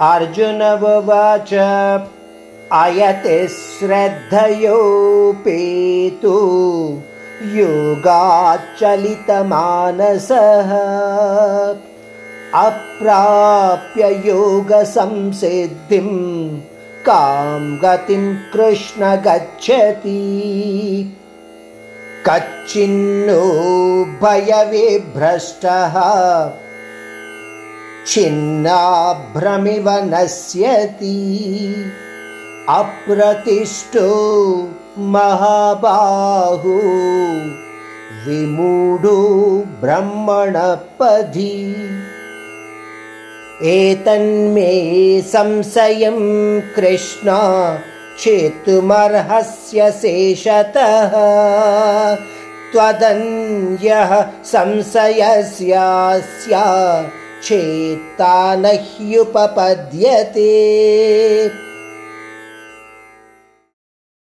अर्जुनववाच अयति श्रद्धयोपेतु योगाच्चलितमानसः अप्राप्य योगसंसिद्धिं कां गतिं कृष्ण गच्छति। कच्चिन्नो भयविभ्रष्टः छिन्नाभ्रमिव नश्यति। अप्रतिष्ठो महाबाहु। विमूढो ब्रह्मणपधि एतन्मे संशयं कृष्ण चेतुमर्हस्य शेषतः। त्वदन्यः संशयस्यास्य चेत्ता न ह्युपपद्यते